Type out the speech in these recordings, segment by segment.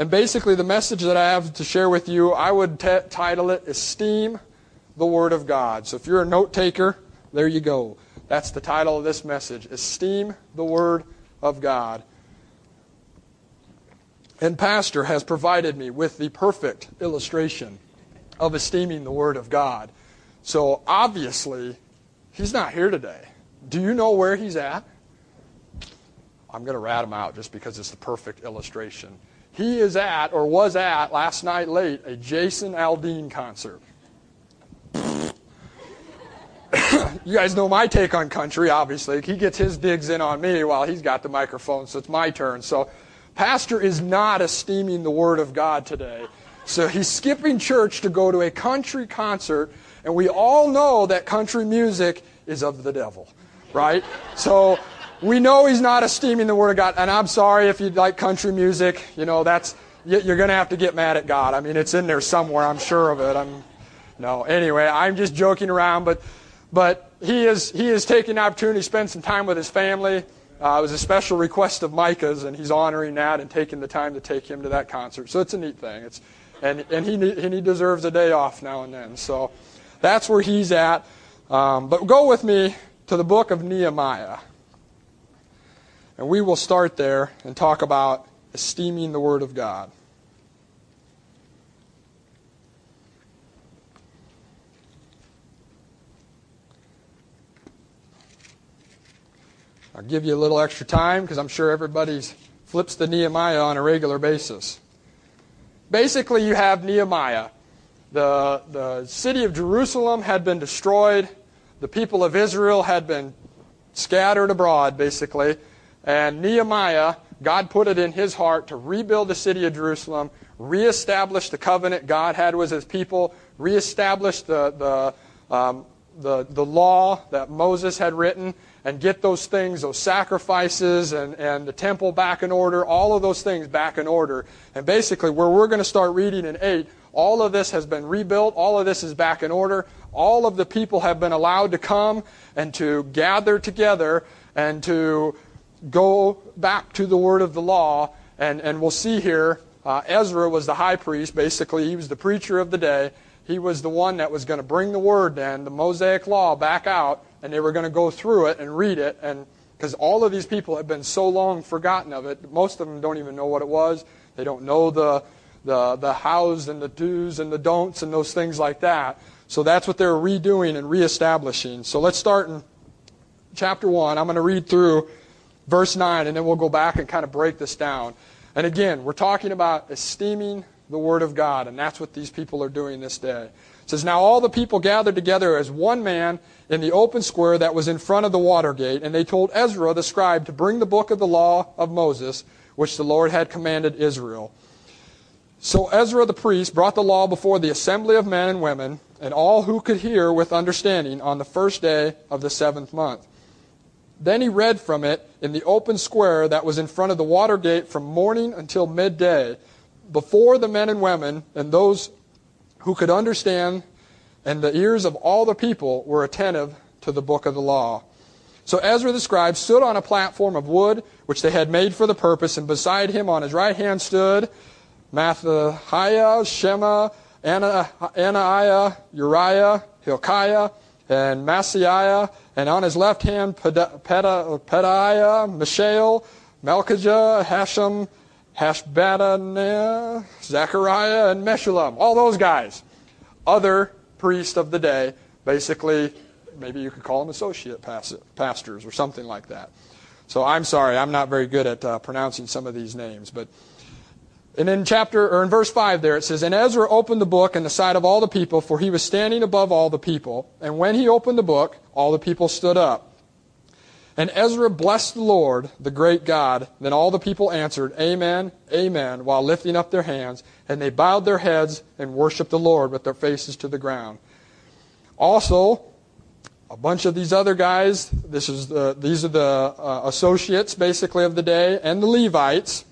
And basically, the message that I have to share with you, I would t- title it Esteem the Word of God. So if you're a note taker, there you go. That's the title of this message Esteem the Word of God. And Pastor has provided me with the perfect illustration of esteeming the Word of God. So obviously, he's not here today. Do you know where he's at? I'm going to rat him out just because it's the perfect illustration. He is at, or was at, last night late, a Jason Aldean concert. you guys know my take on country, obviously. He gets his digs in on me while he's got the microphone, so it's my turn. So, Pastor is not esteeming the Word of God today. So, he's skipping church to go to a country concert, and we all know that country music is of the devil, right? So, we know he's not esteeming the Word of God. And I'm sorry if you like country music. You know, that's, you're going to have to get mad at God. I mean, it's in there somewhere, I'm sure of it. I'm, no, anyway, I'm just joking around, but, but he is, he is taking the opportunity to spend some time with his family. Uh, it was a special request of Micah's, and he's honoring that and taking the time to take him to that concert. So it's a neat thing. It's, and and he, and he deserves a day off now and then. So that's where he's at. Um, but go with me to the book of Nehemiah. And we will start there and talk about esteeming the Word of God. I'll give you a little extra time because I'm sure everybody flips the Nehemiah on a regular basis. Basically, you have Nehemiah. The, the city of Jerusalem had been destroyed. The people of Israel had been scattered abroad, basically. And Nehemiah, God put it in his heart to rebuild the city of Jerusalem, reestablish the covenant God had with his people, reestablish the, the, um, the, the law that Moses had written, and get those things, those sacrifices and, and the temple back in order, all of those things back in order. And basically, where we're going to start reading in 8, all of this has been rebuilt, all of this is back in order, all of the people have been allowed to come and to gather together and to go back to the word of the law, and, and we'll see here uh, Ezra was the high priest, basically, he was the preacher of the day. He was the one that was going to bring the word then, the Mosaic law, back out, and they were going to go through it and read it. And because all of these people have been so long forgotten of it, most of them don't even know what it was. They don't know the, the, the hows and the do's and the don'ts and those things like that. So that's what they're redoing and reestablishing. So let's start in chapter 1. I'm going to read through verse 9, and then we'll go back and kind of break this down. And again, we're talking about esteeming the Word of God, and that's what these people are doing this day. It says, Now all the people gathered together as one man in the open square that was in front of the water gate, and they told Ezra the scribe to bring the book of the law of Moses, which the Lord had commanded Israel. So Ezra the priest brought the law before the assembly of men and women, and all who could hear with understanding on the first day of the seventh month. Then he read from it in the open square that was in front of the water gate from morning until midday, before the men and women and those who could understand, and the ears of all the people were attentive to the book of the law. So Ezra the scribe stood on a platform of wood which they had made for the purpose, and beside him on his right hand stood Mattithiah, Shema, Anaiah, Uriah, Hilkiah, and Maaseiah, and on his left hand, Pedaiah, Mishael, Malchijah, Hashem, Hashbadana, Zechariah, and Meshullam. All those guys. Other priests of the day, basically, maybe you could call them associate pastors or something like that. So I'm sorry, I'm not very good at uh, pronouncing some of these names, but and in chapter or in verse 5 there it says, And Ezra opened the book in the sight of all the people, for he was standing above all the people. And when he opened the book, all the people stood up. And Ezra blessed the Lord, the great God. Then all the people answered, Amen, Amen, while lifting up their hands. And they bowed their heads and worshiped the Lord with their faces to the ground. Also, a bunch of these other guys, this is the, these are the uh, associates basically of the day, and the Levites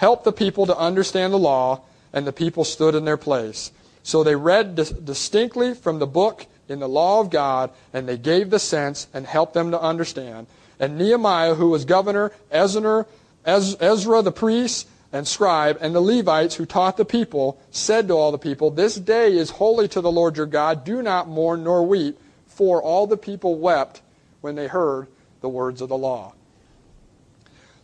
helped the people to understand the law, and the people stood in their place. So they read dis- distinctly from the book in the law of God, and they gave the sense and helped them to understand. And Nehemiah, who was governor, Ezra the priest, and scribe, and the Levites who taught the people said to all the people, This day is holy to the Lord your God. Do not mourn nor weep. For all the people wept when they heard the words of the law.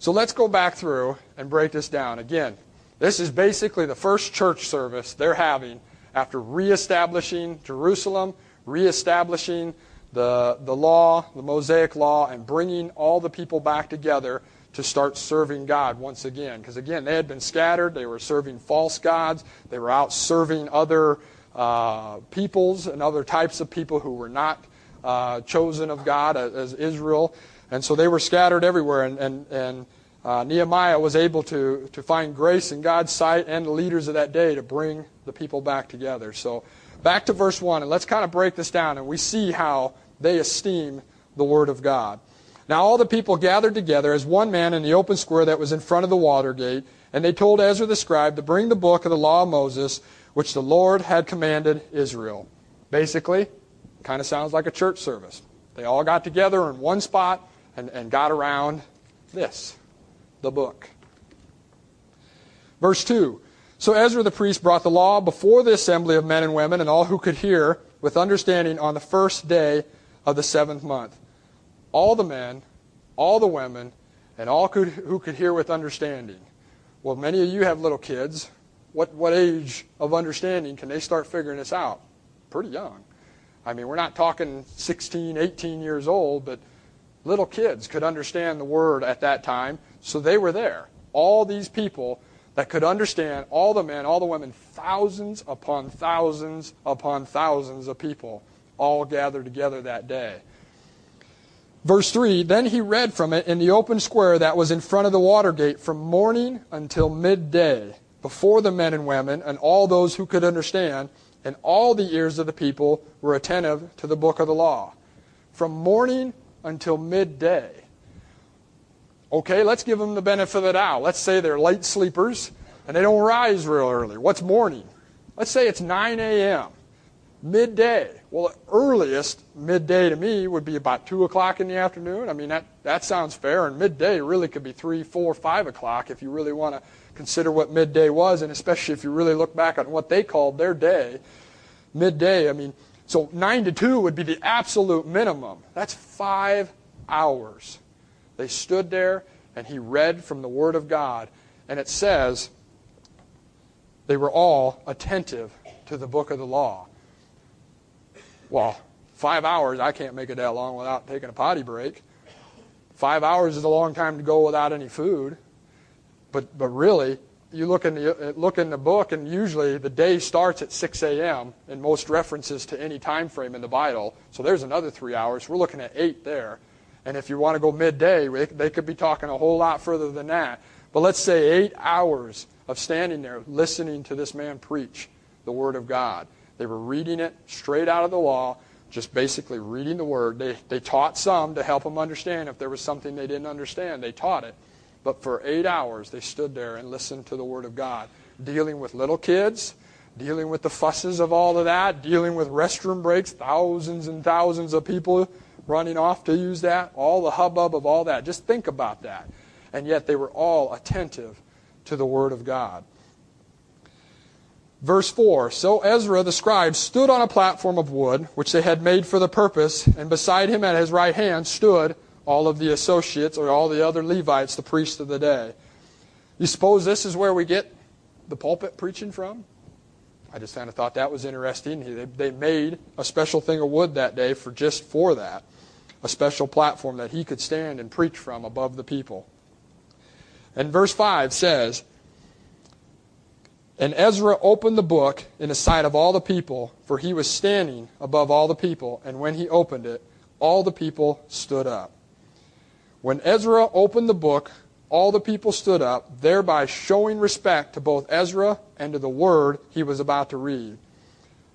So let's go back through and break this down. Again, this is basically the first church service they're having after reestablishing Jerusalem, reestablishing the, the law, the Mosaic law, and bringing all the people back together to start serving God once again. Because again, they had been scattered, they were serving false gods, they were out serving other uh, peoples and other types of people who were not uh, chosen of God as, as, Israel. And so they were scattered everywhere. And, and, and uh, Nehemiah was able to, to find grace in God's sight and the leaders of that day to bring the people back together. So back to verse 1, and let's kind of break this down, and we see how they esteem the Word of God. Now all the people gathered together as one man in the open square that was in front of the water gate, and they told Ezra the scribe to bring the book of the law of Moses, which the Lord had commanded Israel. Basically, kind of sounds like a church service. They all got together in one spot and, and got around this, the book. Verse 2 So Ezra the priest brought the law before the assembly of men and women and all who could hear with understanding on the first day of the seventh month all the men, all the women, and all could, who could hear with understanding. Well, many of you have little kids. What, what age of understanding can they start figuring this out? Pretty young. I mean, we're not talking 16, 18 years old, but little kids could understand the word at that time, so they were there. All these people that could understand, all the men, all the women, thousands upon thousands upon thousands of people all gathered together that day. Verse 3 Then he read from it in the open square that was in front of the water gate from morning until midday, before the men and women and all those who could understand, and all the ears of the people were attentive to the book of the law. From morning until midday. Okay, let's give them the benefit of the doubt. Let's say they're late sleepers and they don't rise real early. What's morning? Let's say it's 9 a.m. Midday. Well, the earliest midday to me would be about 2 o'clock in the afternoon. I mean, that, that sounds fair. And midday really could be 3, 4, 5 o'clock if you really want to consider what midday was, and especially if you really look back on what they called their day. Midday, I mean, so 9 to 2 would be the absolute minimum. That's five hours. They stood there and he read from the Word of God. And it says they were all attentive to the book of the law. Well, five hours, I can't make it that long without taking a potty break. Five hours is a long time to go without any food. But, but really, you look in, the, look in the book, and usually the day starts at 6 a.m. in most references to any time frame in the Bible. So there's another three hours. We're looking at eight there. And if you want to go midday, they could be talking a whole lot further than that. But let's say eight hours of standing there listening to this man preach the Word of God. They were reading it straight out of the law, just basically reading the word. They, they taught some to help them understand if there was something they didn't understand. They taught it. But for eight hours, they stood there and listened to the word of God, dealing with little kids, dealing with the fusses of all of that, dealing with restroom breaks, thousands and thousands of people running off to use that, all the hubbub of all that. Just think about that. And yet they were all attentive to the Word of God. Verse 4 So Ezra the scribe stood on a platform of wood, which they had made for the purpose, and beside him at his right hand stood all of the associates, or all the other Levites, the priests of the day. You suppose this is where we get the pulpit preaching from? I just kind of thought that was interesting. They made a special thing of wood that day for just for that, a special platform that he could stand and preach from above the people. And verse 5 says, and Ezra opened the book in the sight of all the people, for he was standing above all the people. And when he opened it, all the people stood up. When Ezra opened the book, all the people stood up, thereby showing respect to both Ezra and to the word he was about to read.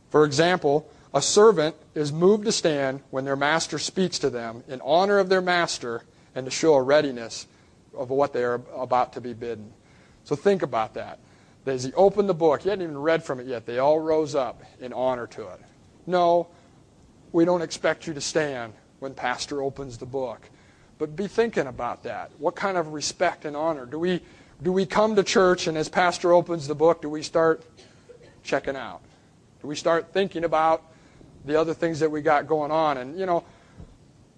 For example, a servant is moved to stand when their master speaks to them in honor of their master and to show a readiness of what they are about to be bidden. So think about that. As he opened the book, he hadn't even read from it yet, they all rose up in honor to it. No, we don't expect you to stand when Pastor opens the book. But be thinking about that. What kind of respect and honor? Do we do we come to church and as Pastor opens the book, do we start checking out? Do we start thinking about the other things that we got going on? And, you know,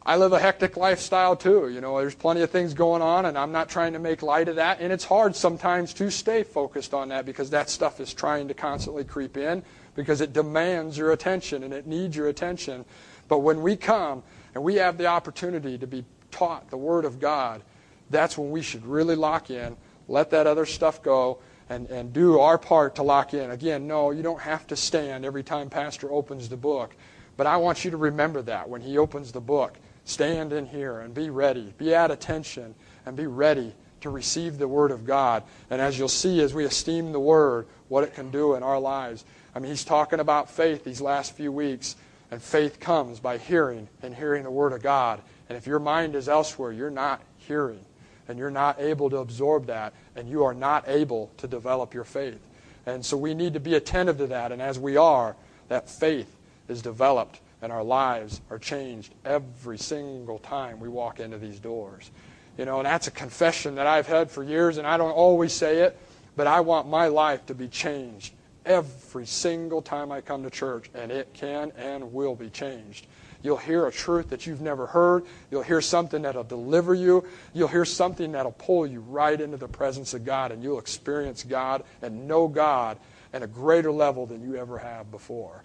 I live a hectic lifestyle too. You know, there's plenty of things going on, and I'm not trying to make light of that. And it's hard sometimes to stay focused on that because that stuff is trying to constantly creep in because it demands your attention and it needs your attention. But when we come and we have the opportunity to be taught the Word of God, that's when we should really lock in, let that other stuff go, and, and do our part to lock in. Again, no, you don't have to stand every time Pastor opens the book. But I want you to remember that when he opens the book. Stand in here and be ready. Be at attention and be ready to receive the Word of God. And as you'll see, as we esteem the Word, what it can do in our lives. I mean, he's talking about faith these last few weeks. And faith comes by hearing and hearing the Word of God. And if your mind is elsewhere, you're not hearing. And you're not able to absorb that. And you are not able to develop your faith. And so we need to be attentive to that. And as we are, that faith is developed and our lives are changed every single time we walk into these doors. You know, and that's a confession that I've had for years, and I don't always say it, but I want my life to be changed every single time I come to church, and it can and will be changed. You'll hear a truth that you've never heard. You'll hear something that'll deliver you. You'll hear something that'll pull you right into the presence of God, and you'll experience God and know God at a greater level than you ever have before.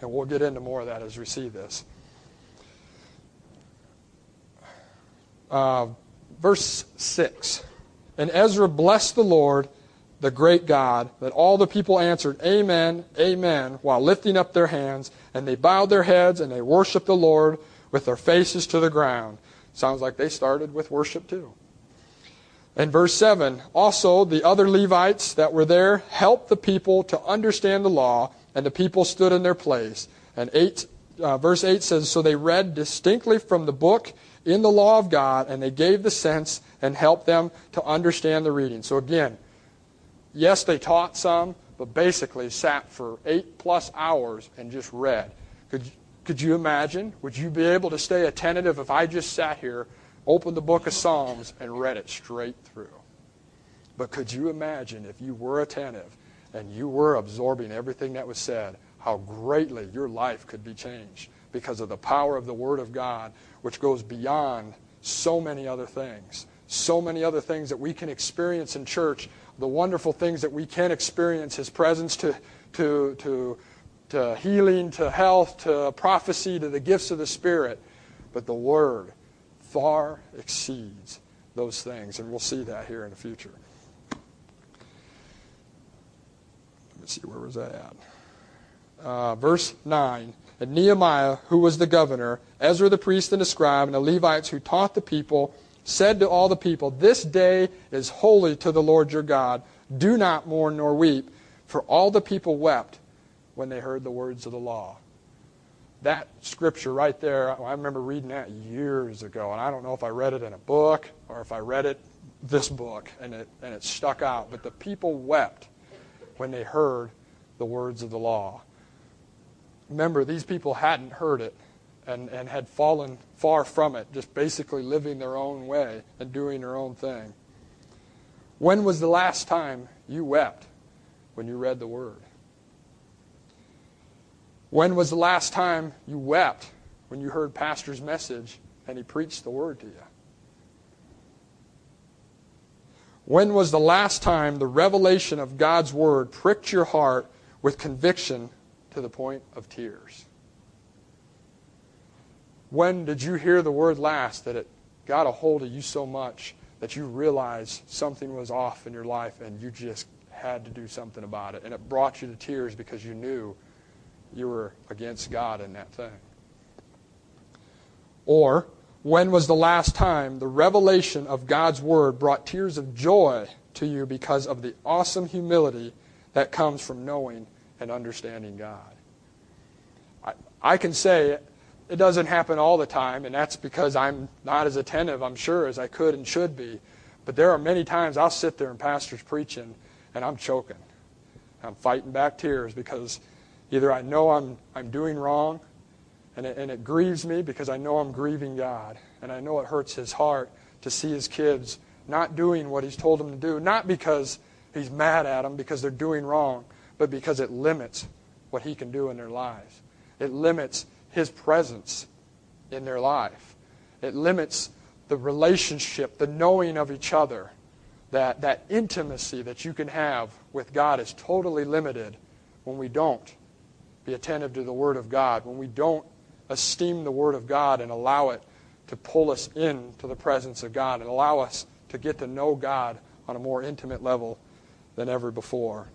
And we'll get into more of that as we see this. Uh, verse 6. And Ezra blessed the Lord, the great God, that all the people answered, Amen, Amen, while lifting up their hands. And they bowed their heads and they worshiped the Lord with their faces to the ground. Sounds like they started with worship too. And verse 7 Also, the other Levites that were there helped the people to understand the law and the people stood in their place. And eight, uh, verse 8 says, So they read distinctly from the book in the law of God, and they gave the sense and helped them to understand the reading. So again, yes, they taught some, but basically sat for eight plus hours and just read. Could, could you imagine? Would you be able to stay attentive if I just sat here, opened the book of Psalms, and read it straight through? But could you imagine if you were attentive and you were absorbing everything that was said, how greatly your life could be changed because of the power of the Word of God, which goes beyond so many other things. So many other things that we can experience in church, the wonderful things that we can experience His presence to, to, to, to healing, to health, to prophecy, to the gifts of the Spirit. But the Word far exceeds those things, and we'll see that here in the future. Let's see, where was that at? Uh, verse 9. And Nehemiah, who was the governor, Ezra the priest and the scribe, and the Levites who taught the people, said to all the people, This day is holy to the Lord your God. Do not mourn nor weep. For all the people wept when they heard the words of the law. That scripture right there, I remember reading that years ago, and I don't know if I read it in a book or if I read it this book, and it, and it stuck out. But the people wept when they heard the words of the law. Remember, these people hadn't heard it and, and had fallen far from it, just basically living their own way and doing their own thing. When was the last time you wept when you read the Word? When was the last time you wept when you heard Pastor's message and he preached the Word to you? When was the last time the revelation of God's Word pricked your heart with conviction to the point of tears? When did you hear the Word last that it got a hold of you so much that you realized something was off in your life and you just had to do something about it? And it brought you to tears because you knew you were against God in that thing. Or when was the last time the revelation of God's Word brought tears of joy to you because of the awesome humility that comes from knowing and understanding God? I, I can say it, doesn't happen all the time, and that's because I'm not as attentive, I'm sure, as I could and should be. But there are many times I'll sit there and pastor's preaching, and I'm choking. I'm fighting back tears because either I know I'm, I'm doing wrong and it, and it grieves me because I know I'm grieving God. And I know it hurts his heart to see his kids not doing what He's told them to do, not because He's mad at them because they're doing wrong, but because it limits what He can do in their lives. It limits His presence in their life. It limits the relationship, the knowing of each other. That, that intimacy that you can have with God is totally limited when we don't be attentive to the Word of God, when we don't esteem the Word of God and allow it to pull us into the presence of God and allow us to get to know God on a more intimate level than ever before.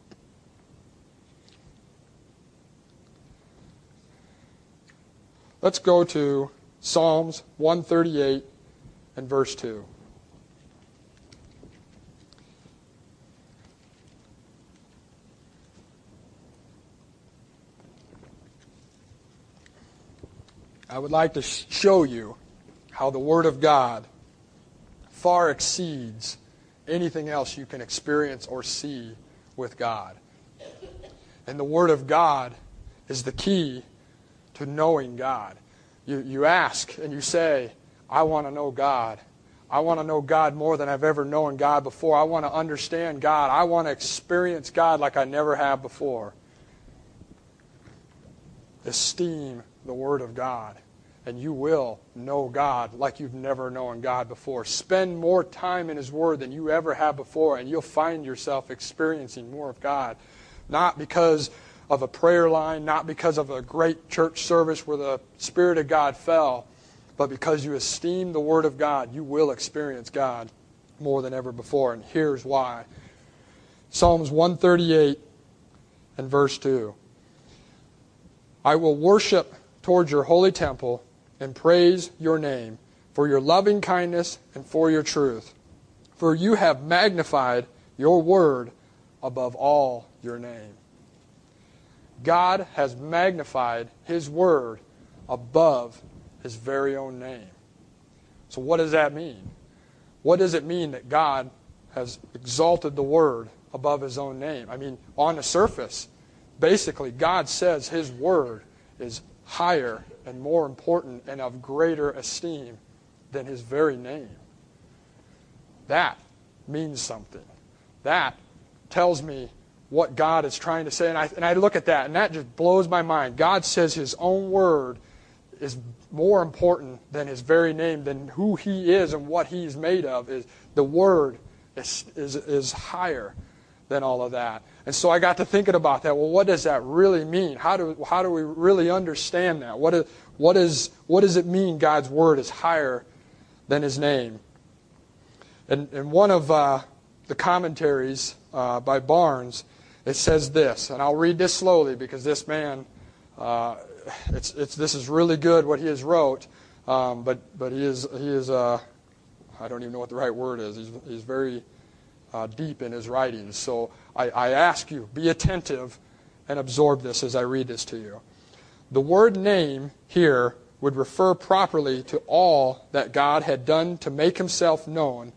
Let's go to Psalms 138 and verse 2. I would like to show you how the Word of God far exceeds anything else you can experience or see with God. And the Word of God is the key to knowing God. You, you ask and you say, I want to know God. I want to know God more than I've ever known God before. I want to understand God. I want to experience God like I never have before. Esteem the Word of God, and you will know God like you've never known God before. Spend more time in His Word than you ever have before, and you'll find yourself experiencing more of God. Not because of a prayer line, not because of a great church service where the Spirit of God fell, but because you esteem the Word of God, you will experience God more than ever before. And here's why Psalms 138 and verse 2. I will worship towards your holy temple and praise your name for your loving kindness and for your truth. For you have magnified your word above all your name. God has magnified his word above his very own name. So, what does that mean? What does it mean that God has exalted the word above his own name? I mean, on the surface, basically, God says his word is higher and more important and of greater esteem than his very name. That means something. That tells me what God is trying to say. And I, and I look at that, and that just blows my mind. God says his own word is more important than his very name, than who he is and what he's made of. Is The word is, is, is higher than all of that. And so I got to thinking about that. Well, what does that really mean? How do, how do we really understand that? What, is, what, is, what does it mean God's word is higher than his name? And, and one of uh, the commentaries uh, by Barnes, it says this, and I'll read this slowly because this man, uh, it's, it's, this is really good what he has wrote, um, but, but he is, he is uh, I don't even know what the right word is. He's, he's very uh, deep in his writings. So I, I ask you, be attentive and absorb this as I read this to you. The word name here would refer properly to all that God had done to make himself known,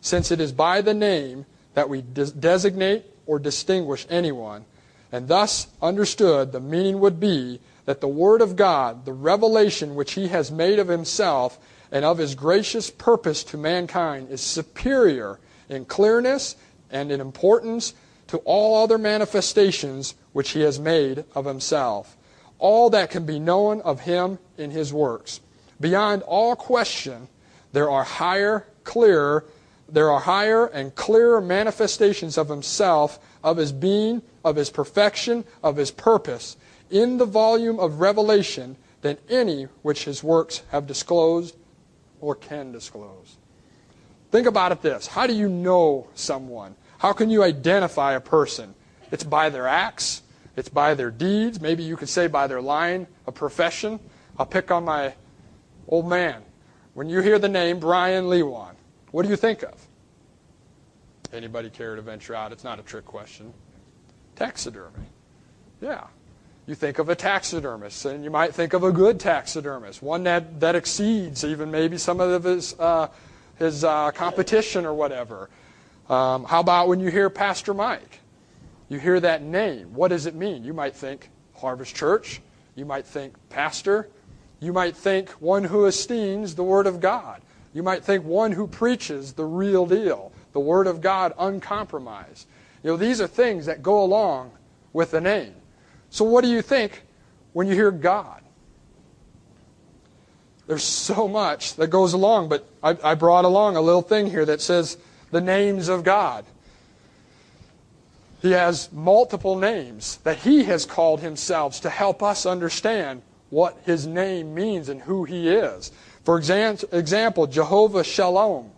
since it is by the name that we des- designate or distinguish anyone. And thus understood, the meaning would be that the Word of God, the revelation which He has made of Himself and of His gracious purpose to mankind, is superior in clearness and in importance to all other manifestations which he has made of himself, all that can be known of him in his works. Beyond all question, there are higher, clearer, there are higher and clearer manifestations of himself, of his being, of his perfection, of his purpose, in the volume of revelation than any which his works have disclosed or can disclose. Think about it this how do you know someone? How can you identify a person? It's by their acts, it's by their deeds, maybe you could say by their line of profession. I'll pick on my old man. When you hear the name Brian Lewan, what do you think of? Anybody care to venture out? It's not a trick question. Taxidermy. Yeah. You think of a taxidermist, and you might think of a good taxidermist, one that, that exceeds even maybe some of his uh, his uh, competition or whatever. Um, how about when you hear Pastor Mike? You hear that name. What does it mean? You might think Harvest Church. You might think pastor. You might think one who esteems the Word of God. You might think one who preaches the real deal, the Word of God uncompromised. You know, these are things that go along with the name. So, what do you think when you hear God? There's so much that goes along, but I, I brought along a little thing here that says the names of God. He has multiple names that he has called himself to help us understand what his name means and who he is. For example, Jehovah Shalom.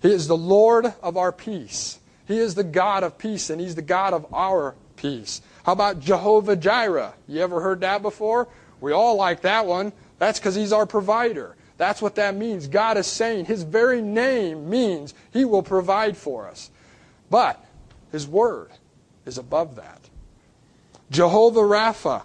He is the Lord of our peace. He is the God of peace, and he's the God of our peace. How about Jehovah Jireh? You ever heard that before? We all like that one. That's because he's our provider. That's what that means. God is saying his very name means he will provide for us. But his word is above that. Jehovah Rapha,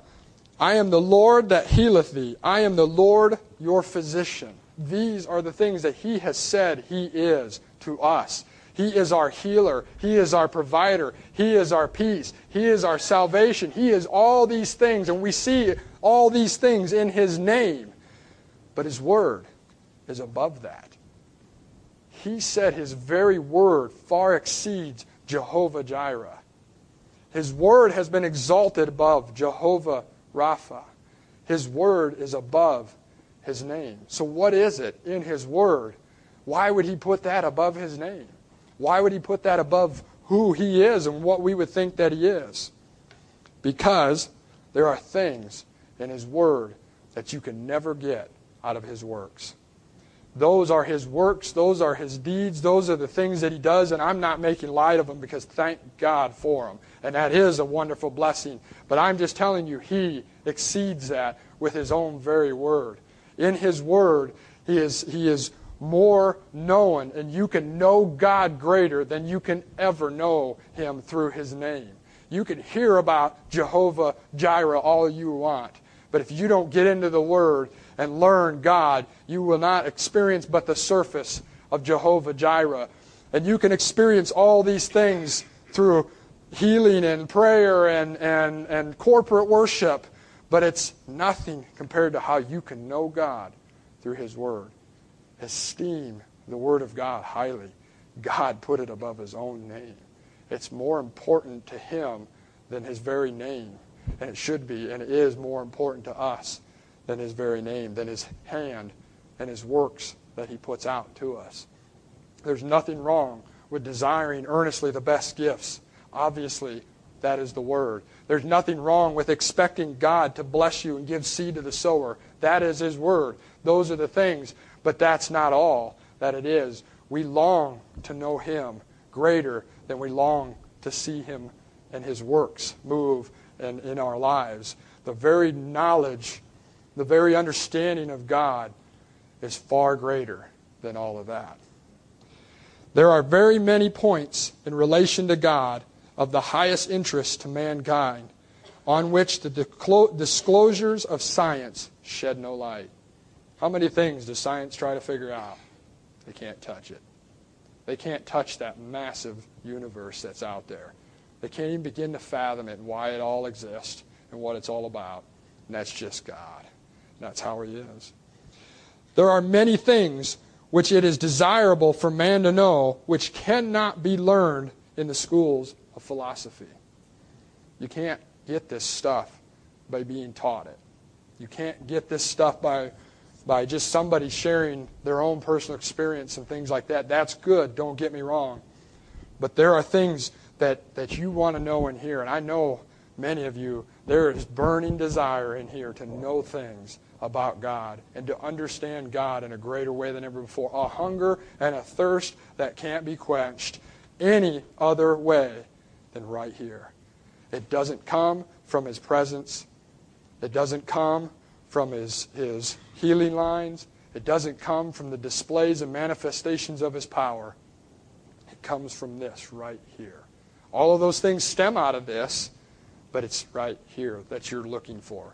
I am the Lord that healeth thee. I am the Lord your physician. These are the things that he has said he is to us. He is our healer. He is our provider. He is our peace. He is our salvation. He is all these things, and we see all these things in His name. But His Word is above that. He said His very Word far exceeds Jehovah Jireh. His Word has been exalted above Jehovah Rapha. His Word is above His name. So, what is it in His Word? Why would He put that above His name? Why would he put that above who he is and what we would think that he is? Because there are things in his word that you can never get out of his works. Those are his works, those are his deeds, those are the things that he does, and I'm not making light of them because thank God for them. And that is a wonderful blessing. But I'm just telling you, he exceeds that with his own very word. In his word, he is, he is more known, and you can know God greater than you can ever know Him through His name. You can hear about Jehovah Jireh all you want, but if you don't get into the Word and learn God, you will not experience but the surface of Jehovah Jireh. And you can experience all these things through healing and prayer and, and, and corporate worship, but it's nothing compared to how you can know God through His Word esteem the Word of God highly. God put it above His own name. It's more important to Him than His very name. And it should be, and it is more important to us than His very name, than His hand and His works that He puts out to us. There's nothing wrong with desiring earnestly the best gifts. Obviously, that is the Word. There's nothing wrong with expecting God to bless you and give seed to the sower. That is His Word. Those are the things but that's not all that it is. We long to know Him greater than we long to see Him and His works move in, in our lives. The very knowledge, the very understanding of God is far greater than all of that. There are very many points in relation to God of the highest interest to mankind on which the disclosures of science shed no light. How many things does science try to figure out? They can't touch it. They can't touch that massive universe that's out there. They can't even begin to fathom it and why it all exists and what it's all about. And that's just God. And that's how He is. There are many things which it is desirable for man to know which cannot be learned in the schools philosophy. You can't get this stuff by being taught it. You can't get this stuff by by just somebody sharing their own personal experience and things like that. That's good, don't get me wrong. But there are things that, that you want to know and hear. And I know many of you, there is burning desire in here to know things about God and to understand God in a greater way than ever before. A hunger and a thirst that can't be quenched any other way than right here. It doesn't come from His presence. It doesn't come from his, his healing lines. It doesn't come from the displays and manifestations of his power. It comes from this right here. All of those things stem out of this, but it's right here that you're looking for.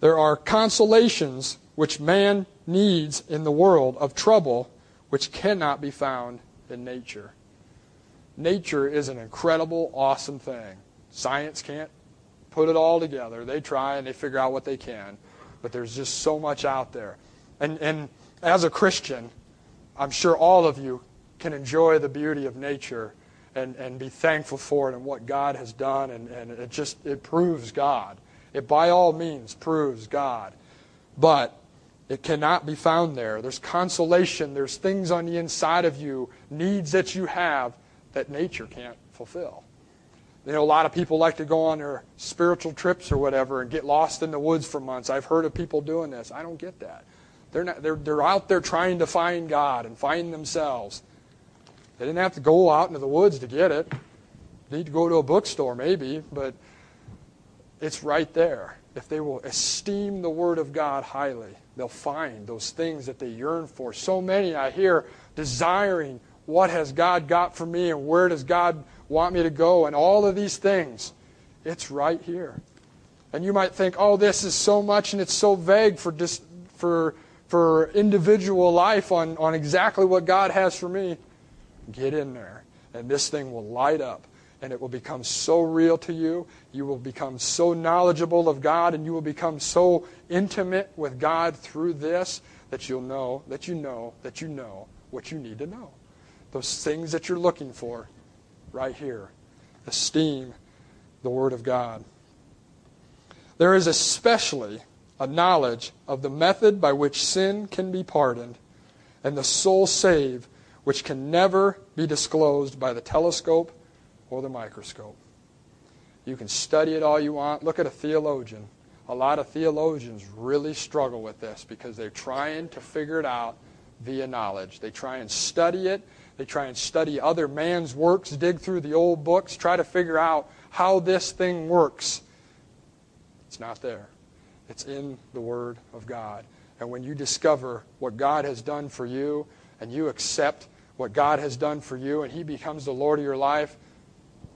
There are consolations which man needs in the world of trouble which cannot be found in nature nature is an incredible, awesome thing. Science can't put it all together. They try and they figure out what they can. But there's just so much out there. And, and as a Christian, I'm sure all of you can enjoy the beauty of nature and, and be thankful for it and what God has done. And, and it just it proves God. It by all means proves God. But it cannot be found there. There's consolation. There's things on the inside of you, needs that you have that nature can't fulfill. You know, a lot of people like to go on their spiritual trips or whatever and get lost in the woods for months. I've heard of people doing this. I don't get that. They're, not, they're, they're out there trying to find God and find themselves. They didn't have to go out into the woods to get it. They need to go to a bookstore, maybe, but it's right there. If they will esteem the Word of God highly, they'll find those things that they yearn for. So many I hear desiring what has God got for me and where does God want me to go and all of these things. It's right here. And you might think, oh, this is so much and it's so vague for, dis- for, for individual life on, on exactly what God has for me. Get in there, and this thing will light up, and it will become so real to you. You will become so knowledgeable of God, and you will become so intimate with God through this that you'll know that you know that you know what you need to know. Those things that you're looking for right here. Esteem the Word of God. There is especially a knowledge of the method by which sin can be pardoned and the soul saved which can never be disclosed by the telescope or the microscope. You can study it all you want. Look at a theologian. A lot of theologians really struggle with this because they're trying to figure it out via knowledge. They try and study it. They try and study other man's works, dig through the old books, try to figure out how this thing works. It's not there. It's in the Word of God. And when you discover what God has done for you and you accept what God has done for you, and He becomes the Lord of your life,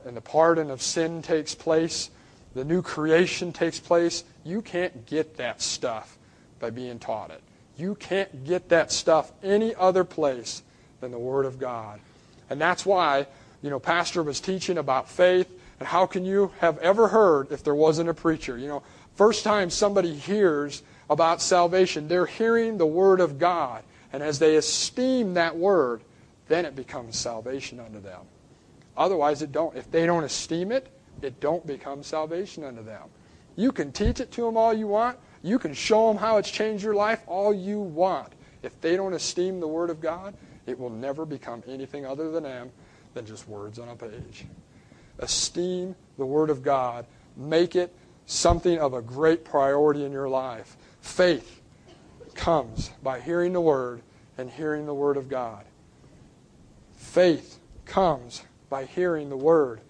and the pardon of sin takes place, the new creation takes place, you can't get that stuff by being taught it. You can't get that stuff any other place than the Word of God. And that's why, you know, Pastor was teaching about faith, and how can you have ever heard if there wasn't a preacher? You know, first time somebody hears about salvation, they're hearing the Word of God. And as they esteem that Word, then it becomes salvation unto them. Otherwise, it don't. If they don't esteem it, it don't become salvation unto them. You can teach it to them all you want. You can show them how it's changed your life all you want. If they don't esteem the Word of God, it will never become anything other than them than just words on a page. Esteem the Word of God. Make it something of a great priority in your life. Faith comes by hearing the Word and hearing the Word of God. Faith comes by hearing the Word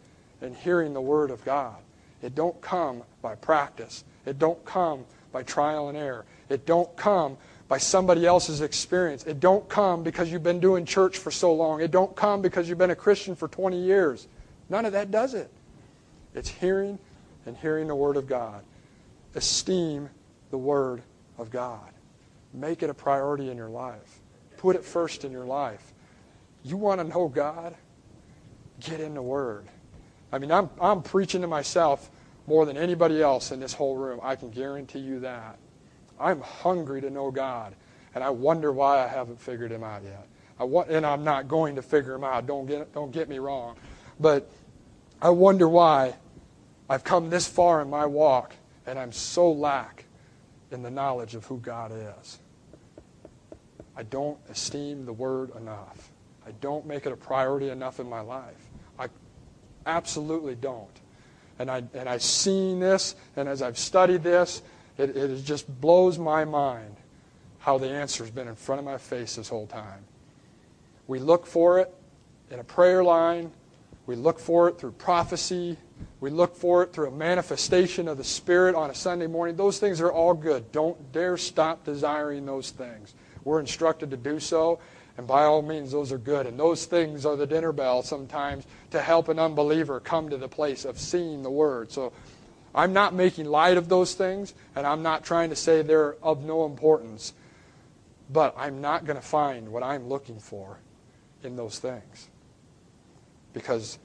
and hearing the Word of God. It don't come by practice. It don't come by trial and error. It don't come by somebody else's experience. It don't come because you've been doing church for so long. It don't come because you've been a Christian for 20 years. None of that does it. It's hearing and hearing the Word of God. Esteem the Word of God. Make it a priority in your life. Put it first in your life. You want to know God? Get in the Word. I mean, I'm, I'm preaching to myself more than anybody else in this whole room. I can guarantee you that. I'm hungry to know God, and I wonder why I haven't figured Him out yet. I want, and I'm not going to figure Him out. Don't get, don't get me wrong. But I wonder why I've come this far in my walk, and I'm so lack in the knowledge of who God is. I don't esteem the Word enough. I don't make it a priority enough in my life. Absolutely don't. And, I, and I've seen this, and as I've studied this, it, it just blows my mind how the answer has been in front of my face this whole time. We look for it in a prayer line, we look for it through prophecy, we look for it through a manifestation of the Spirit on a Sunday morning. Those things are all good. Don't dare stop desiring those things. We're instructed to do so, and by all means, those are good. And those things are the dinner bell sometimes to help an unbeliever come to the place of seeing the Word. So I'm not making light of those things, and I'm not trying to say they're of no importance. But I'm not going to find what I'm looking for in those things. Because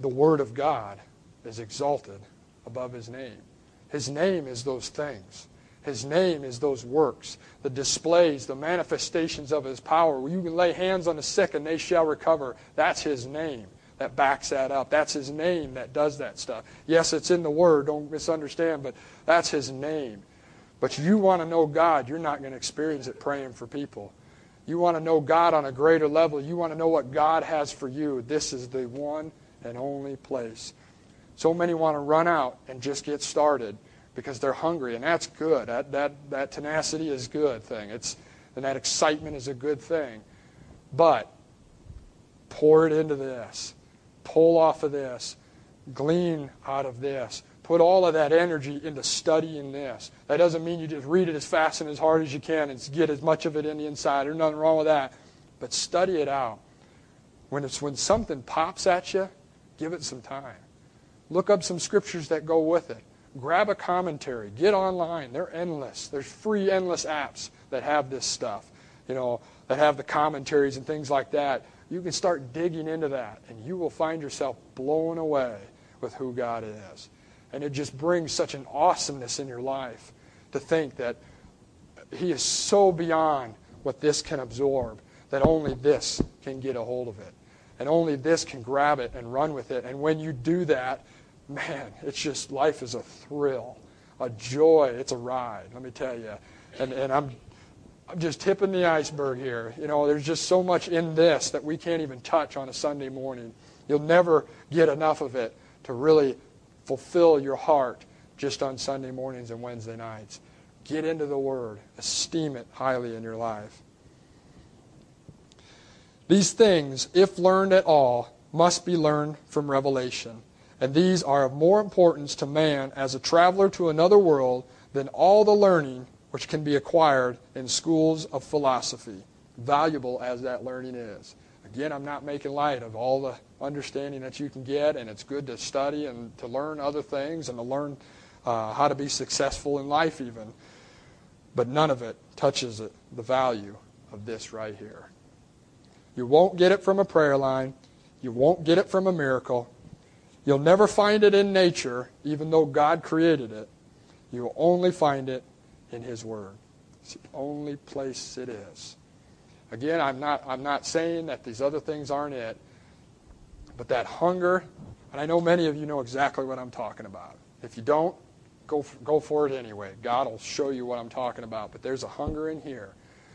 the Word of God is exalted above his name. His name is those things. His name is those works, the displays, the manifestations of his power. You can lay hands on the sick and they shall recover. That's his name that backs that up. That's his name that does that stuff. Yes, it's in the Word, don't misunderstand, but that's his name. But you want to know God, you're not going to experience it praying for people. You want to know God on a greater level. You want to know what God has for you. This is the one and only place. So many want to run out and just get started because they're hungry, and that's good. That, that, that tenacity is good thing. It's, and that excitement is a good thing. But pour it into this. Pull off of this. Glean out of this. Put all of that energy into studying this. That doesn't mean you just read it as fast and as hard as you can and get as much of it in the inside. There's nothing wrong with that. But study it out. When it's when something pops at you, give it some time. Look up some scriptures that go with it. Grab a commentary. Get online. They're endless. There's free endless apps that have this stuff. You know, that have the commentaries and things like that. You can start digging into that and you will find yourself blown away with who God is. And it just brings such an awesomeness in your life to think that He is so beyond what this can absorb that only this can get a hold of it. And only this can grab it and run with it. And when you do that, man, it's just life is a thrill, a joy. It's a ride, let me tell you. And, and I'm, I'm just tipping the iceberg here. You know, there's just so much in this that we can't even touch on a Sunday morning. You'll never get enough of it to really fulfill your heart just on Sunday mornings and Wednesday nights. Get into the Word, esteem it highly in your life. These things, if learned at all, must be learned from revelation and these are of more importance to man as a traveler to another world than all the learning which can be acquired in schools of philosophy, valuable as that learning is. Again, I'm not making light of all the understanding that you can get, and it's good to study and to learn other things and to learn uh, how to be successful in life, even. But none of it touches it, the value of this right here. You won't get it from a prayer line, you won't get it from a miracle. You'll never find it in nature, even though God created it. You'll only find it in His Word. It's the only place it is. Again, I'm not, I'm not saying that these other things aren't it, but that hunger, and I know many of you know exactly what I'm talking about. If you don't, go for, go for it anyway. God will show you what I'm talking about. But there's a hunger in here.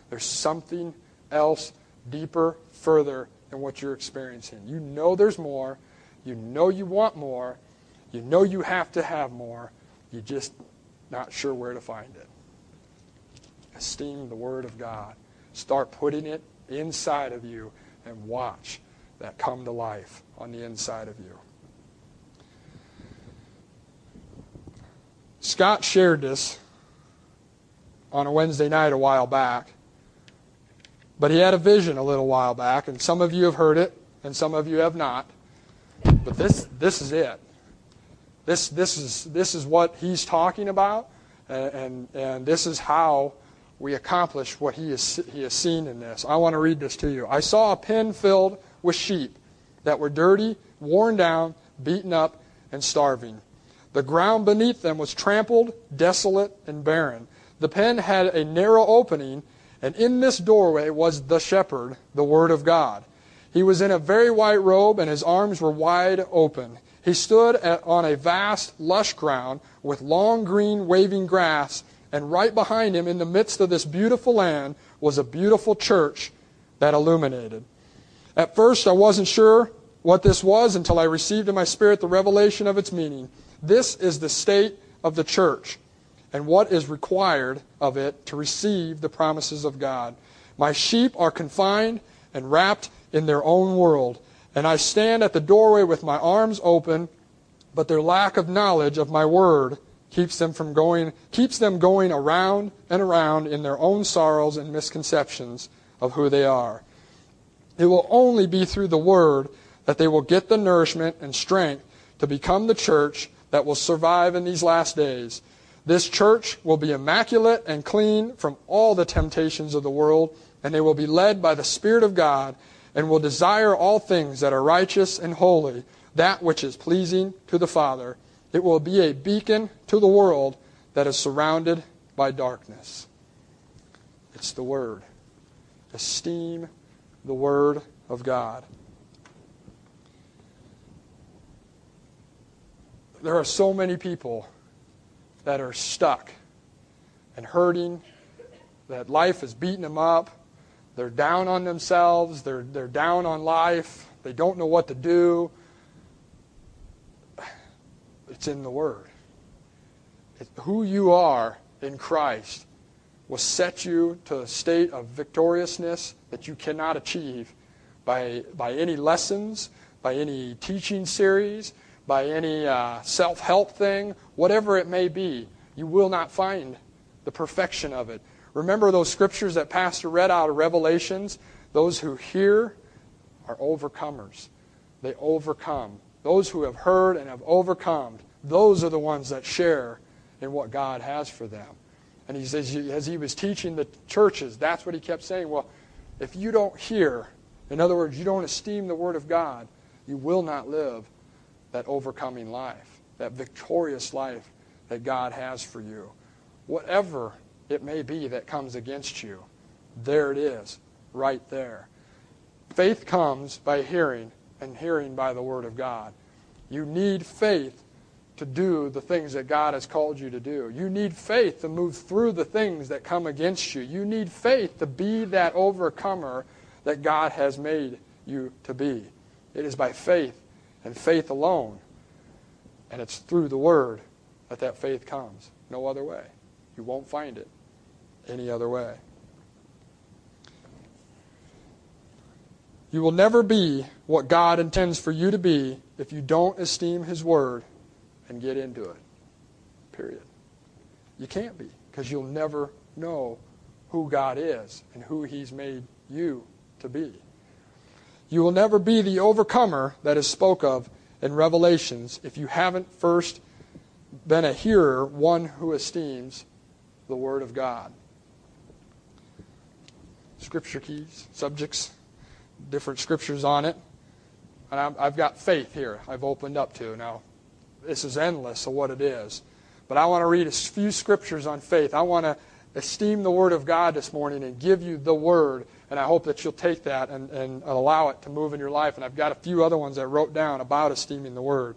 There's something else deeper, further than what you're experiencing. You know there's more. You know you want more. You know you have to have more. You're just not sure where to find it. Esteem the Word of God. Start putting it inside of you and watch that come to life on the inside of you. Scott shared this on a Wednesday night a while back. But he had a vision a little while back, and some of you have heard it, and some of you have not. But this, this is it. This, this, is, this is what he's talking about, and, and, and this is how we accomplish what he has, he has seen in this. I want to read this to you. I saw a pen filled with sheep that were dirty, worn down, beaten up, and starving. The ground beneath them was trampled, desolate, and barren. The pen had a narrow opening, and in this doorway was the shepherd, the Word of God. He was in a very white robe, and his arms were wide open. He stood at, on a vast, lush ground with long green, waving grass, and right behind him, in the midst of this beautiful land, was a beautiful church that illuminated. At first, I wasn't sure what this was until I received in my spirit the revelation of its meaning. This is the state of the church and what is required of it to receive the promises of God. My sheep are confined and wrapped in their own world. And I stand at the doorway with my arms open, but their lack of knowledge of my word keeps them from going keeps them going around and around in their own sorrows and misconceptions of who they are. It will only be through the word that they will get the nourishment and strength to become the church that will survive in these last days. This church will be immaculate and clean from all the temptations of the world, and they will be led by the Spirit of God and will desire all things that are righteous and holy, that which is pleasing to the Father. It will be a beacon to the world that is surrounded by darkness. It's the Word. Esteem the Word of God. There are so many people that are stuck and hurting, that life is beating them up. They're down on themselves, they're, they're down on life, they don't know what to do. It's in the Word. It, who you are in Christ will set you to a state of victoriousness that you cannot achieve by, by any lessons, by any teaching series, by any uh, self help thing, whatever it may be. You will not find the perfection of it. Remember those scriptures that Pastor read out of Revelations? Those who hear are overcomers. They overcome. Those who have heard and have overcome, those are the ones that share in what God has for them. And he says, as he was teaching the churches, that's what he kept saying. Well, if you don't hear, in other words, you don't esteem the Word of God, you will not live that overcoming life, that victorious life that God has for you. Whatever it may be that comes against you, there it is, right there. Faith comes by hearing, and hearing by the Word of God. You need faith to do the things that God has called you to do. You need faith to move through the things that come against you. You need faith to be that overcomer that God has made you to be. It is by faith and faith alone. And it's through the Word that that faith comes. No other way. You won't find it any other way. You will never be what God intends for you to be if you don't esteem His Word and get into it. Period. You can't be because you'll never know who God is and who He's made you to be. You will never be the overcomer that is spoke of in Revelations if you haven't first been a hearer, one who esteems the Word of God. Scripture keys, subjects, different scriptures on it. And i have got faith here, I've opened up to. Now, this is endless of what it is. But I want to read a few scriptures on faith. I want to esteem the Word of God this morning and give you the Word. And I hope that you'll take that and, and allow it to move in your life. And I've got a few other ones I wrote down about esteeming the Word.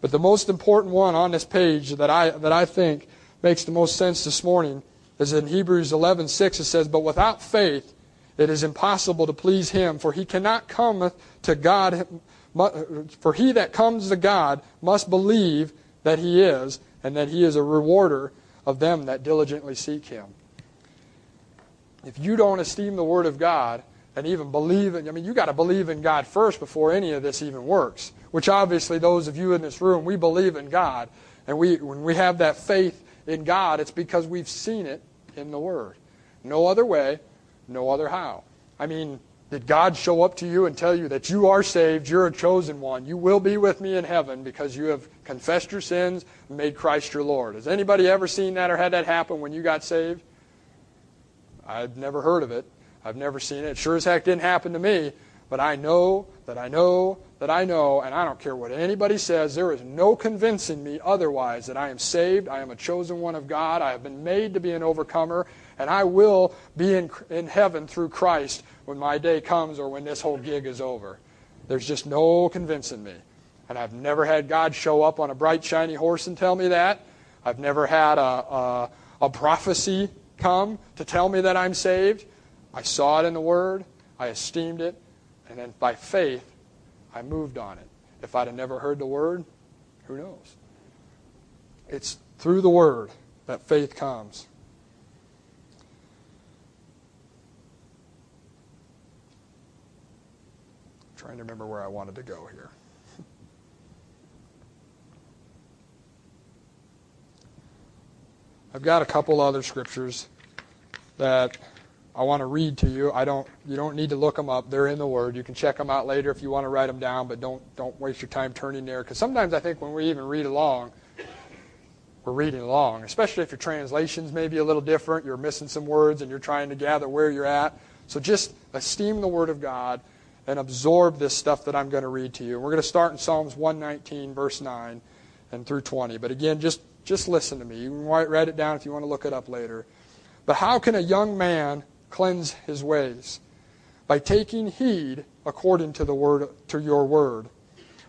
But the most important one on this page that I, that I think makes the most sense this morning is in Hebrews 11:6 it says, "But without faith it is impossible to please him, for he cannot come to God for he that comes to God must believe that he is and that he is a rewarder of them that diligently seek him." If you don't esteem the word of God and even believe in I mean you got to believe in God first before any of this even works, which obviously those of you in this room we believe in God and we when we have that faith in God, it's because we've seen it in the Word. No other way, no other how. I mean, did God show up to you and tell you that you are saved, you're a chosen one, you will be with me in heaven because you have confessed your sins and made Christ your Lord? Has anybody ever seen that or had that happen when you got saved? I've never heard of it. I've never seen it. sure as heck didn't happen to me. But I know that I know that I know, and I don't care what anybody says, there is no convincing me otherwise that I am saved, I am a chosen one of God, I have been made to be an overcomer, and I will be in, in heaven through Christ when my day comes or when this whole gig is over. There's just no convincing me. And I've never had God show up on a bright, shiny horse and tell me that. I've never had a, a, a prophecy come to tell me that I'm saved. I saw it in the Word, I esteemed it, and then by faith, I moved on it. If I'd have never heard the word, who knows? It's through the word that faith comes. I'm trying to remember where I wanted to go here. I've got a couple other scriptures that I want to read to you. I don't. You don't need to look them up. They're in the Word. You can check them out later if you want to write them down, but don't don't waste your time turning there. Because sometimes I think when we even read along, we're reading along, especially if your translation's may be a little different. You're missing some words and you're trying to gather where you're at. So just esteem the Word of God and absorb this stuff that I'm going to read to you. We're going to start in Psalms 119, verse 9. and through 20. But again, just, just listen to me. You can write, write it down if you want to look it up later. But how can a young man cleanse his ways? By taking heed according to the word to your word.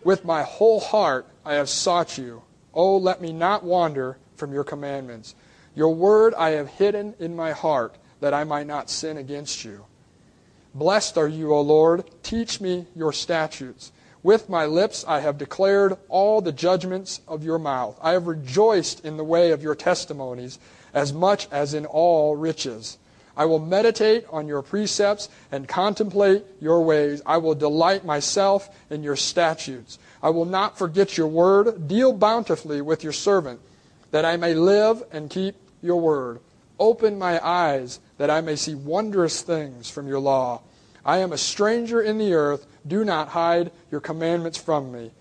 With my whole heart I have sought you. Oh, let me not wander from your commandments. Your word I have hidden in my heart, that I might not sin against you. Blessed are you, O Lord. Teach me your statutes. With my lips I have declared all the judgments of your mouth. I have rejoiced in the way of your testimonies as much as in all riches. I will meditate on your precepts and contemplate your ways. I will delight myself in your statutes. I will not forget your word. Deal bountifully with your servant, that I may live and keep your word. Open my eyes, that I may see wondrous things from your law. I am a stranger in the earth. Do not hide your commandments from me.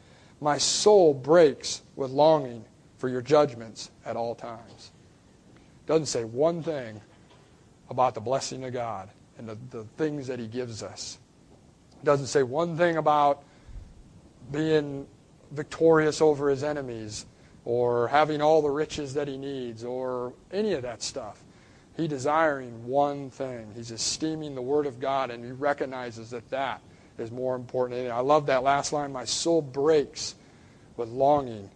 My soul breaks with longing for your judgments at all times. Doesn't say one thing about the blessing of God and the, the things that He gives us. Doesn't say one thing about being victorious over his enemies or having all the riches that he needs or any of that stuff. He desiring one thing. He's esteeming the Word of God and he recognizes that that is more important. I love that last line. My soul breaks with longing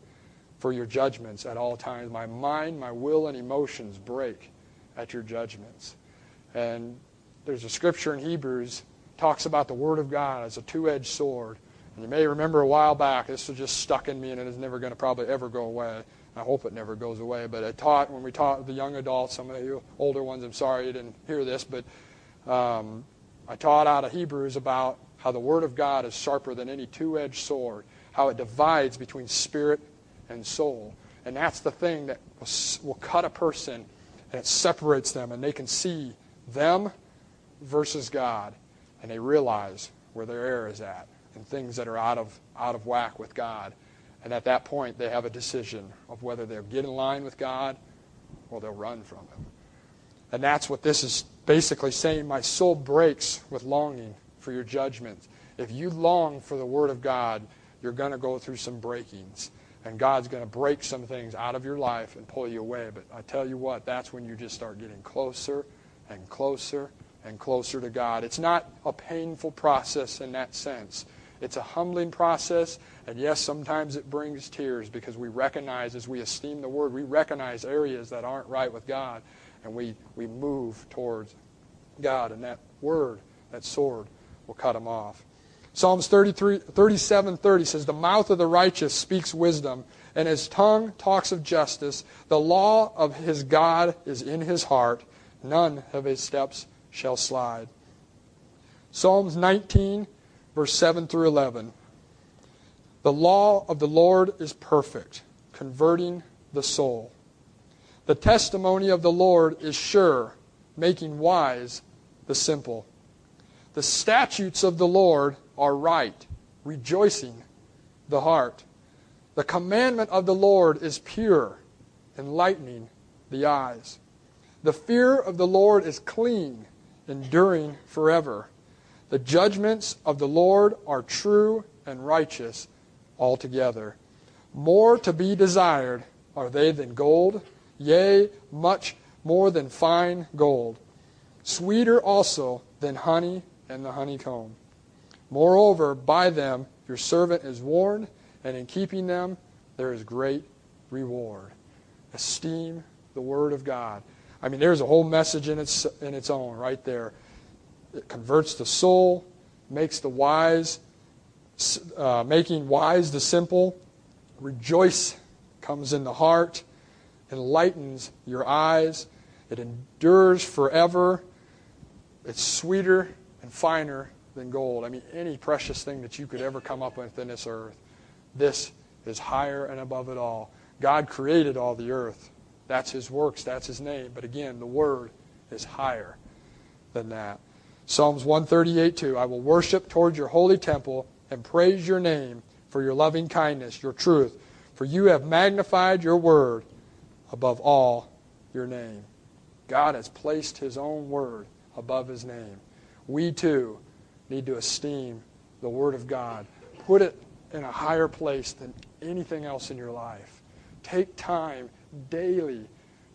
for your judgments at all times. My mind, my will, and emotions break at your judgments. And there's a scripture in Hebrews talks about the Word of God as a two-edged sword and you may remember a while back, this was just stuck in me and it is never going to probably ever go away. I hope it never goes away. But I taught, when we taught the young adults, some of you older ones, I'm sorry you didn't hear this, but um, I taught out of Hebrews about how the Word of God is sharper than any two edged sword, how it divides between spirit and soul. And that's the thing that will, will cut a person and it separates them, and they can see them versus God, and they realize where their error is at and things that are out of, out of whack with God. And at that point, they have a decision of whether they'll get in line with God or they'll run from Him. And that's what this is basically saying. My soul breaks with longing for your judgment. If you long for the Word of God, you're going to go through some breakings. And God's going to break some things out of your life and pull you away. But I tell you what, that's when you just start getting closer and closer and closer to God. It's not a painful process in that sense. It's a humbling process, and yes, sometimes it brings tears because we recognize, as we esteem the Word, we recognize areas that aren't right with God, and we, we move towards God, and that Word, that sword, will cut them off. Psalms 33, 37 30 says, The mouth of the righteous speaks wisdom, and his tongue talks of justice. The law of his God is in his heart. None of his steps shall slide. Psalms 19 verse 7 through 11. The law of the Lord is perfect, converting the soul. The testimony of the Lord is sure, making wise the simple. The statutes of the Lord are right, rejoicing the heart. The commandment of the Lord is pure, enlightening the eyes. The fear of the Lord is clean, enduring forever. The judgments of the Lord are true and righteous altogether. More to be desired are they than gold, yea, much more than fine gold. Sweeter also than honey and the honeycomb. Moreover, by them your servant is warned, and in keeping them there is great reward. Esteem the word of God. I mean, there's a whole message in its, in its own right there. It converts the soul, makes the wise, uh, making wise the simple. Rejoice comes in the heart, enlightens your eyes. It endures forever. It's sweeter and finer than gold. I mean, any precious thing that you could ever come up with in this earth, this is higher and above it all. God created all the earth. That's His works, that's His name. But again, the Word is higher than that. Psalms 138 2 I will worship toward your holy temple and praise your name for your loving kindness, your truth, for you have magnified your word above all your name. God has placed his own word above his name. We too need to esteem the word of God. Put it in a higher place than anything else in your life. Take time daily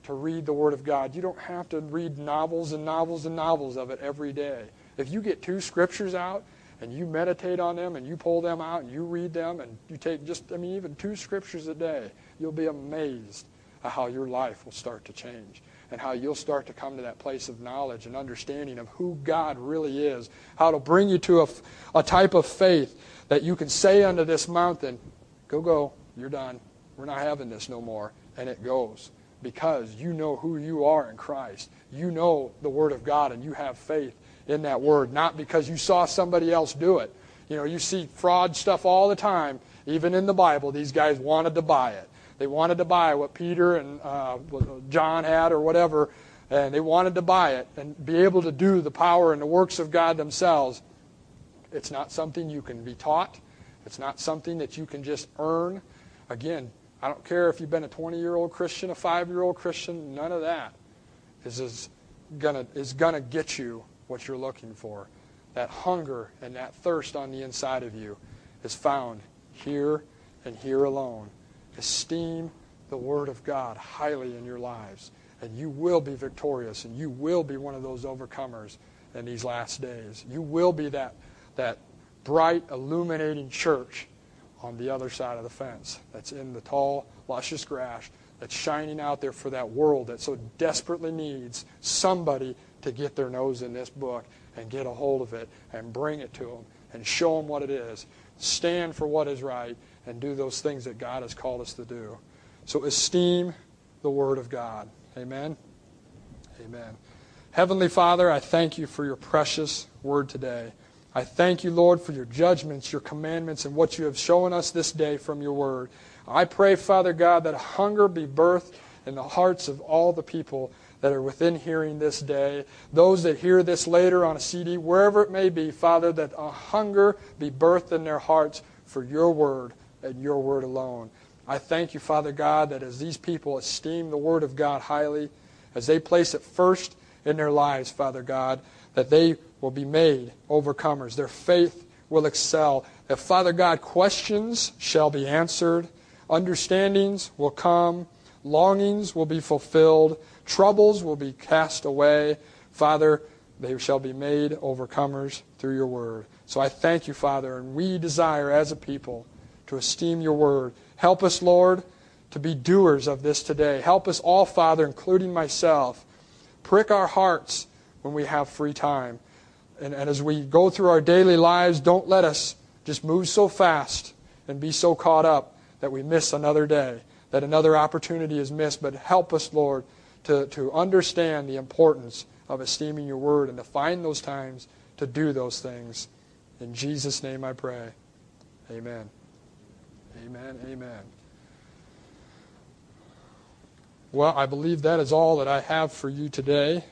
to read the Word of God. You don't have to read novels and novels and novels of it every day. If you get two scriptures out and you meditate on them and you pull them out and you read them and you take just, I mean, even two scriptures a day, you'll be amazed at how your life will start to change and how you'll start to come to that place of knowledge and understanding of who God really is, how it'll bring you to a, a type of faith that you can say unto this mountain, Go, go, you're done. We're not having this no more. And it goes because you know who you are in Christ. You know the Word of God and you have faith in that Word, not because you saw somebody else do it. You know, you see fraud stuff all the time, even in the Bible. These guys wanted to buy it. They wanted to buy what Peter and uh, John had or whatever, and they wanted to buy it and be able to do the power and the works of God themselves. It's not something you can be taught. It's not something that you can just earn. Again, I don't care if you've been a 20 year old Christian, a 5 year old Christian, none of that is, is going is gonna get you what you're looking for. That hunger and that thirst on the inside of you is found here and here alone. Esteem the Word of God highly in your lives, and you will be victorious, and you will be one of those overcomers in these last days. You will be that, that bright, illuminating church on the other side of the fence that's in the tall, luscious grass that's shining out there for that world that so desperately needs somebody to get their nose in this book and get a hold of it and bring it to them and show them what it is. Stand for what is right and do those things that God has called us to do. So esteem the Word of God. Amen. Amen. Heavenly Father, I thank you for your precious word today. I thank you, Lord, for your judgments, your commandments, and what you have shown us this day from your word. I pray, Father God, that hunger be birthed in the hearts of all the people that are within hearing this day, those that hear this later on a CD, wherever it may be, Father, that a hunger be birthed in their hearts for your word and your word alone. I thank you, Father God, that as these people esteem the word of God highly, as they place it first in their lives, Father God, that they will be made overcomers. Their faith will excel. If Father God, questions shall be answered, understandings will come, longings will be fulfilled, troubles will be cast away. Father, they shall be made overcomers through your word. So I thank you, Father, and we desire as a people to esteem your word. Help us, Lord, to be doers of this today. Help us all, Father, including myself. Prick our hearts when we have free time. And, and as we go through our daily lives, don't let us just move so fast and be so caught up that we miss another day, that another opportunity is missed. But help us, Lord, to, to understand the importance of esteeming your word and to find those times to do those things. In Jesus' name I pray. Amen. Amen. Amen. Well, I believe that is all that I have for you today.